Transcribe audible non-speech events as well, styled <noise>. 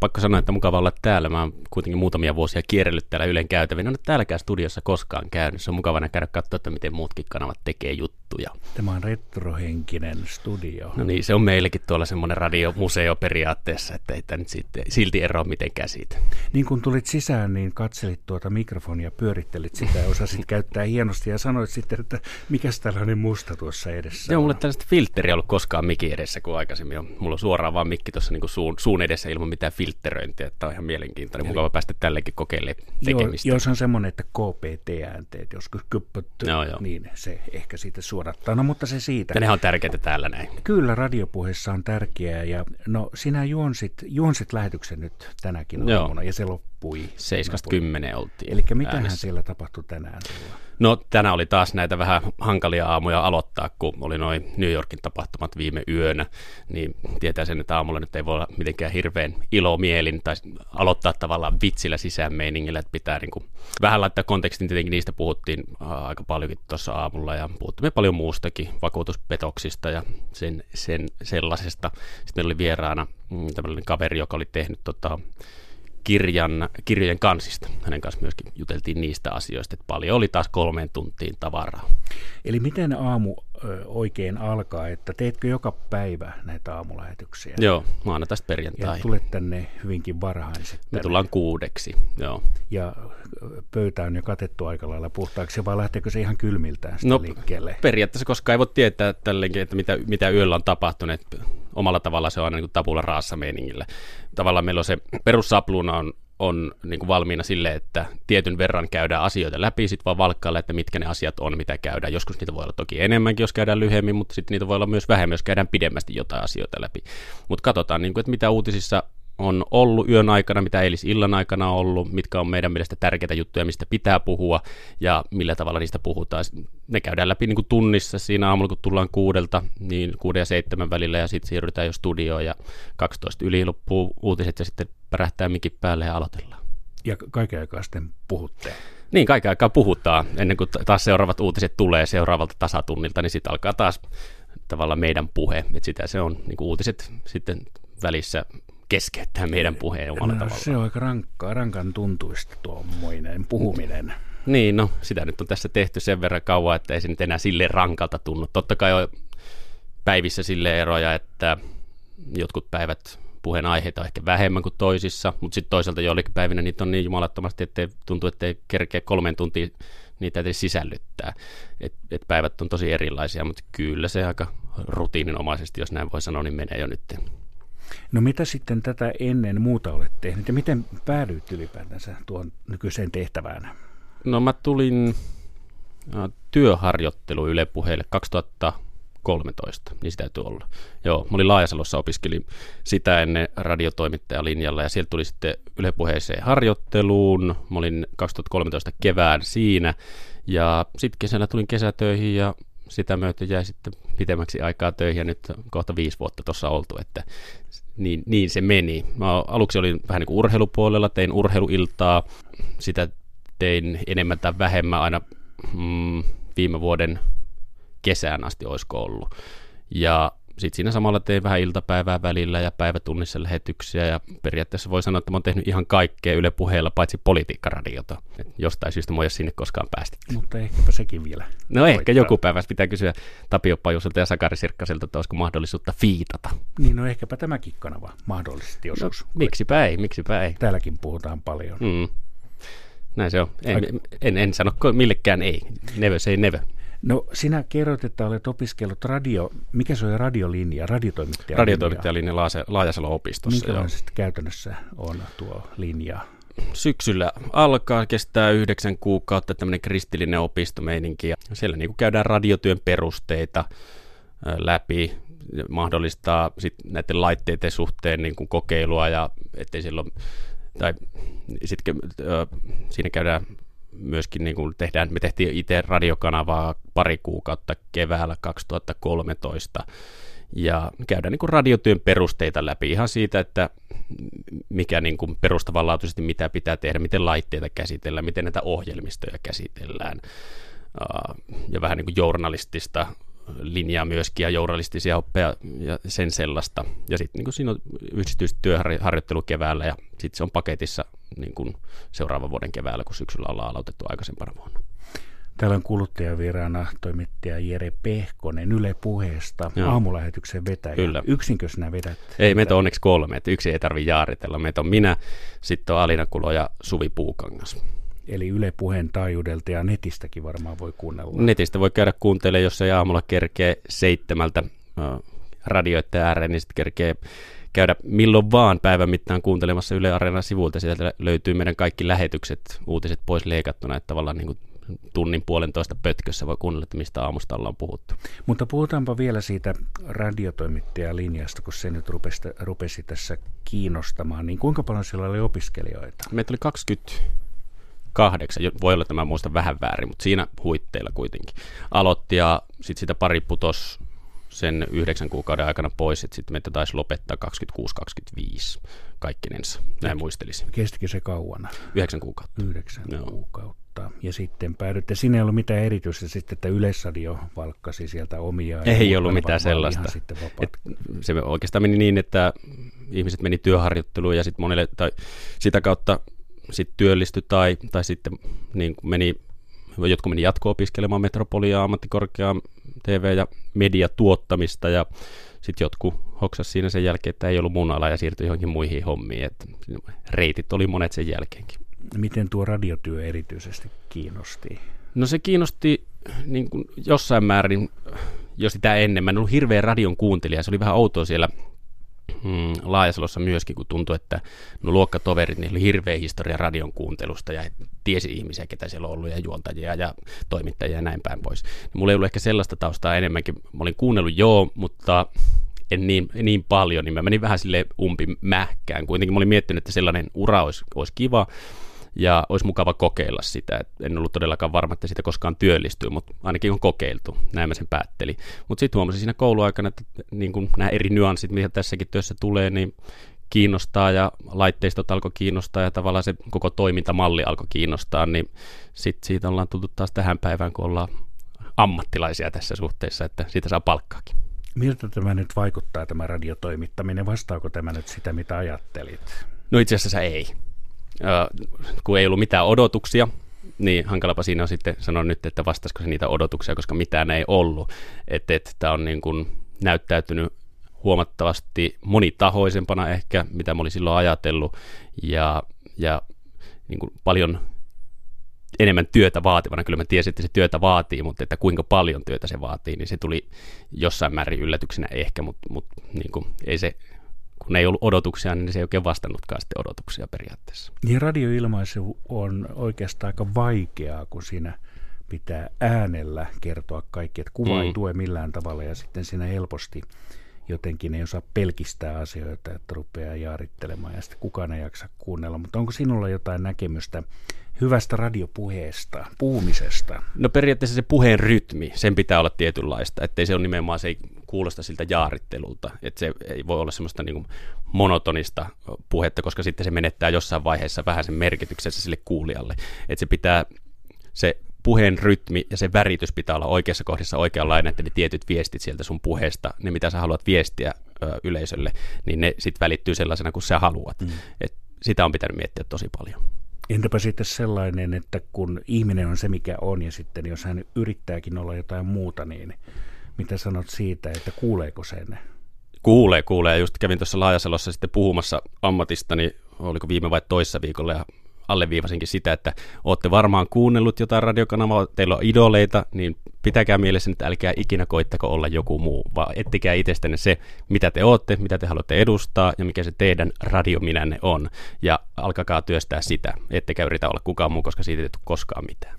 Pakko sanoa, että mukava olla täällä. Mä oon kuitenkin muutamia vuosia kierrellyt täällä Ylen käytäviin. En ole täälläkään studiossa koskaan käynyt. Se on mukava käydä katsoa, että miten muutkin kanavat tekee juttuja. Tämä on retrohenkinen studio. No niin, se on meillekin tuolla semmoinen radiomuseo periaatteessa, että ei tämä nyt sitten, silti eroa mitenkään siitä. Niin kun tulit sisään, niin katselit tuota mikrofonia, pyörittelit sitä ja osasit <laughs> käyttää hienosti ja sanoit sitten, että mikä tällainen musta tuossa edessä Joo, mulle tällaista filtteriä ollut koskaan mikki edessä kuin aikaisemmin. Mulla on suoraan vaan mikki tuossa niin suun, suun edessä ilman mitään filtteröintiä, että on ihan mielenkiintoinen. Eli... Mukava päästä tällekin kokeilemaan tekemistä. Joo, jos on semmoinen, että KPT-äänteet joskus kyppöt, no, joo. niin se ehkä siitä suodattaa. No mutta se siitä. Ja ne on tärkeitä täällä näin. Kyllä, radiopuheessa on tärkeää ja no sinä juonsit, juonsit lähetyksen nyt tänäkin aamuna ja se loppui. 7.10 oltiin Eli mitähän siellä tapahtui tänään? No tänään oli taas näitä vähän hankalia aamuja aloittaa, kun oli noin New Yorkin tapahtumat viime yönä, niin tietää sen, että aamulla nyt ei voi olla mitenkään hirveän ilomielin tai aloittaa tavallaan vitsillä sisään meiningillä, että pitää niin kuin vähän laittaa kontekstin, tietenkin niistä puhuttiin aika paljonkin tuossa aamulla ja puhuttiin paljon muustakin, vakuutuspetoksista ja sen, sen sellaisesta. Sitten meillä oli vieraana mm, tämmöinen kaveri, joka oli tehnyt tota, kirjan, kirjojen kansista. Hänen kanssa myöskin juteltiin niistä asioista, että paljon oli taas kolmeen tuntiin tavaraa. Eli miten aamu oikein alkaa, että teetkö joka päivä näitä aamulähetyksiä? Joo, maanantaista perjantai. Ja tulet tänne hyvinkin varhain sitten. Me tullaan kuudeksi, joo. Ja pöytä on jo katettu aika lailla puhtaaksi, vai lähteekö se ihan kylmiltään no, liikkeelle? periaatteessa, koska ei voi tietää tälleenkin, että mitä, mitä yöllä on tapahtunut. Omalla tavalla se on aina niin kuin tabula raassa meiningillä. Tavallaan meillä on se perussapluuna on, on niin kuin valmiina sille, että tietyn verran käydään asioita läpi, sitten vaan valkkaalle, että mitkä ne asiat on, mitä käydään. Joskus niitä voi olla toki enemmänkin, jos käydään lyhyemmin, mutta sitten niitä voi olla myös vähemmän, jos käydään pidemmästi jotain asioita läpi. Mutta katsotaan, niin kuin, että mitä uutisissa on ollut yön aikana, mitä illan aikana on ollut, mitkä on meidän mielestä tärkeitä juttuja, mistä pitää puhua ja millä tavalla niistä puhutaan. Ne käydään läpi niin kuin tunnissa siinä aamulla, kun tullaan kuudelta, niin kuuden ja seitsemän välillä ja sitten siirrytään jo studioon ja 12 yli loppuu uutiset ja sitten pärähtää mikin päälle ja aloitellaan. Ja kaiken aikaa sitten puhutte. Niin, kaiken aikaa puhutaan ennen kuin taas seuraavat uutiset tulee seuraavalta tasatunnilta, niin sitten alkaa taas tavallaan meidän puhe. että sitä se on, niin kuin uutiset sitten välissä keskeyttää meidän puheen omalla no, tavallaan. Se on aika rankkaa, rankan tuntuista tuommoinen puhuminen. Niin, no sitä nyt on tässä tehty sen verran kauan, että ei se nyt enää sille rankalta tunnu. Totta kai on päivissä sille eroja, että jotkut päivät puheen aiheita on ehkä vähemmän kuin toisissa, mutta sitten toisaalta joillekin päivinä niitä on niin jumalattomasti, että tuntuu, että ei kerkeä kolmeen tuntiin niitä ei sisällyttää. Et, et päivät on tosi erilaisia, mutta kyllä se aika rutiininomaisesti, jos näin voi sanoa, niin menee jo nyt No mitä sitten tätä ennen muuta olet tehnyt ja miten päädyit ylipäätänsä tuon nykyiseen tehtävään? No mä tulin työharjoittelu Yle Puheelle 2013, niin sitä täytyy olla. Joo, mä olin Laajasalossa, opiskelin sitä ennen radiotoimittajalinjalla ja sieltä tuli sitten Yle Puheeseen harjoitteluun. Mä olin 2013 kevään siinä ja sitten kesällä tulin kesätöihin ja sitä myöten jäi sitten pitemmäksi aikaa töihin ja nyt kohta viisi vuotta tuossa oltu, että niin, niin se meni. Mä aluksi olin vähän niin kuin urheilupuolella, tein urheiluiltaa, sitä tein enemmän tai vähemmän aina mm, viime vuoden kesään asti olisiko ollut. Ja sitten siinä samalla tein vähän iltapäivää välillä ja päivätunnissa lähetyksiä ja periaatteessa voi sanoa, että mä oon tehnyt ihan kaikkea Yle puheella paitsi politiikkaradiota. Et jostain syystä mä sinne koskaan päästä. Mutta ehkäpä sekin vielä. No voittaa. ehkä joku päivä pitää kysyä Tapio Pajuselta ja Sakari Sirkkaselta, että olisiko mahdollisuutta fiitata. Niin no ehkäpä tämäkin kanava mahdollisesti joskus. No, miksipä ei, miksipä ei. Täälläkin puhutaan paljon. Mm. Näin se on. En, en, en sano millekään ei. Never say never. No sinä kerroit, että olet opiskellut radio, mikä se on radiolinja, radiotoimittajalinja? Radiotoimittajalinja Laajasalo opistossa. Minkälaisesti käytännössä on tuo linja? Syksyllä alkaa, kestää yhdeksän kuukautta tämmöinen kristillinen opistomeininki. Ja siellä niin kuin käydään radiotyön perusteita läpi, mahdollistaa sit näiden laitteiden suhteen niin kuin kokeilua ja ettei silloin, tai sitten siinä käydään myöskin niin kuin tehdään, me tehtiin itse radiokanavaa pari kuukautta keväällä 2013 ja käydään niin kuin radiotyön perusteita läpi. Ihan siitä, että mikä niin kuin perustavanlaatuisesti mitä pitää tehdä, miten laitteita käsitellään, miten näitä ohjelmistoja käsitellään. Ja vähän niin kuin journalistista linjaa myöskin ja journalistisia oppeja ja sen sellaista. Ja sitten niin siinä on yksityistyöharjoittelu keväällä ja sitten se on paketissa niin kuin seuraavan vuoden keväällä, kun syksyllä ollaan aloitettu aikaisempana vuonna. Täällä on kuluttajavirana toimittaja Jere Pehkonen Yle puheesta, Joo. aamulähetyksen vetäjä. Kyllä. Yksinkö sinä vedät? Ei, meitä on onneksi kolme, että yksi ei tarvitse jaaritella. Meitä on minä, sitten on Alina Kulo ja Suvi Puukangas. Eli Yle puheen taajuudelta ja netistäkin varmaan voi kuunnella. Netistä voi käydä kuuntelemaan, jos ei aamulla kerkee seitsemältä radioiden ääreen, niin sitten kerkee käydä milloin vaan päivän mittaan kuuntelemassa Yle Areenan sivuilta. Sieltä löytyy meidän kaikki lähetykset, uutiset pois leikattuna, että tavallaan niin kuin tunnin puolentoista pötkössä voi kuunnella, että mistä aamusta ollaan puhuttu. Mutta puhutaanpa vielä siitä radiotoimittajalinjasta, kun se nyt rupesi, rupesi tässä kiinnostamaan. Niin kuinka paljon siellä oli opiskelijoita? Meitä oli 28, voi olla, että mä muistan vähän väärin, mutta siinä huitteilla kuitenkin. Aloitti ja sitten sitä pari putos sen yhdeksän kuukauden aikana pois, että sitten meitä taisi lopettaa 26-25 kaikkinensa, näin muistelisin. Kestikö se kauan? Yhdeksän kuukautta. Yhdeksän no. kuukautta kautta. Ja sitten päädytte, siinä ei ollut mitään erityistä sitten, että Yleisradio valkkasi sieltä omia. Ei ollut mitään sellaista. Et se oikeastaan meni niin, että ihmiset meni työharjoitteluun ja sitten monelle, tai sitä kautta sitten työllistyi tai, tai sitten niin meni, jotkut meni jatko-opiskelemaan Metropolia, ammattikorkeaa TV- ja mediatuottamista ja sitten jotkut hoksas siinä sen jälkeen, että ei ollut mun ala ja siirtyi johonkin muihin hommiin. Et reitit oli monet sen jälkeenkin. Miten tuo radiotyö erityisesti kiinnosti? No se kiinnosti niin kuin jossain määrin jo sitä ennen. Mä en ollut hirveä radion kuuntelija. Se oli vähän outoa siellä mm, Laajasalossa myöskin, kun tuntui, että no luokkatoverit, niillä oli hirveä historia radion kuuntelusta ja tiesi ihmisiä, ketä siellä on ollut ja juontajia ja toimittajia ja näin päin pois. Mulla ei ollut ehkä sellaista taustaa enemmänkin. Mä olin kuunnellut joo, mutta en niin, niin paljon, niin mä menin vähän sille umpi mähkään. Kuitenkin mä olin miettinyt, että sellainen ura olisi, olisi kiva, ja olisi mukava kokeilla sitä. Et en ollut todellakaan varma, että sitä koskaan työllistyy, mutta ainakin on kokeiltu, näin mä sen päättelin. Mutta sitten huomasin siinä kouluaikana, että niin kun nämä eri nyanssit, mitä tässäkin työssä tulee, niin kiinnostaa ja laitteistot alkoi kiinnostaa ja tavallaan se koko toimintamalli alkoi kiinnostaa, niin sitten siitä ollaan tultu taas tähän päivään, kun ollaan ammattilaisia tässä suhteessa, että siitä saa palkkaakin. Miltä tämä nyt vaikuttaa, tämä radiotoimittaminen? Vastaako tämä nyt sitä, mitä ajattelit? No itse asiassa ei kun ei ollut mitään odotuksia, niin hankalapa siinä on sitten sanoa nyt, että vastaisiko se niitä odotuksia, koska mitään ei ollut. Että et, tämä on niin kuin näyttäytynyt huomattavasti monitahoisempana ehkä, mitä mä olin silloin ajatellut, ja, ja niin kuin paljon enemmän työtä vaativana. Kyllä mä tiesin, että se työtä vaatii, mutta että kuinka paljon työtä se vaatii, niin se tuli jossain määrin yllätyksenä ehkä, mutta, mutta niin kuin, ei se kun ei ollut odotuksia, niin se ei oikein vastannutkaan sitten odotuksia periaatteessa. Niin radioilmaisu on oikeastaan aika vaikeaa, kun siinä pitää äänellä kertoa kaikki, että kuva mm. ei tue millään tavalla ja sitten siinä helposti jotenkin ei osaa pelkistää asioita, että rupeaa jaarittelemaan ja sitten kukaan ei jaksa kuunnella. Mutta onko sinulla jotain näkemystä hyvästä radiopuheesta, puhumisesta? No periaatteessa se puheen rytmi, sen pitää olla tietynlaista, ettei se ole nimenomaan, se ei kuulosta siltä jaarittelulta, että se ei voi olla semmoista niin monotonista puhetta, koska sitten se menettää jossain vaiheessa vähän sen merkityksessä sille kuulijalle, että se pitää se puheen rytmi ja se väritys pitää olla oikeassa kohdassa oikeanlainen, että ne tietyt viestit sieltä sun puheesta, ne mitä sä haluat viestiä ö, yleisölle, niin ne sitten välittyy sellaisena kuin sä haluat. Mm. Et sitä on pitänyt miettiä tosi paljon. Entäpä sitten sellainen, että kun ihminen on se mikä on ja sitten jos hän yrittääkin olla jotain muuta, niin mitä sanot siitä, että kuuleeko sen? Kuulee, kuulee. Just kävin tuossa Laajasalossa sitten puhumassa ammatistani, oliko viime vai toissa viikolla, ja alleviivasinkin sitä, että olette varmaan kuunnellut jotain radiokanavaa, teillä on idoleita, niin pitäkää mielessä, että älkää ikinä koittako olla joku muu, vaan ettikää itsestänne se, mitä te olette, mitä te haluatte edustaa ja mikä se teidän radiominänne on. Ja alkakaa työstää sitä, ettekä yritä olla kukaan muu, koska siitä ei tule koskaan mitään.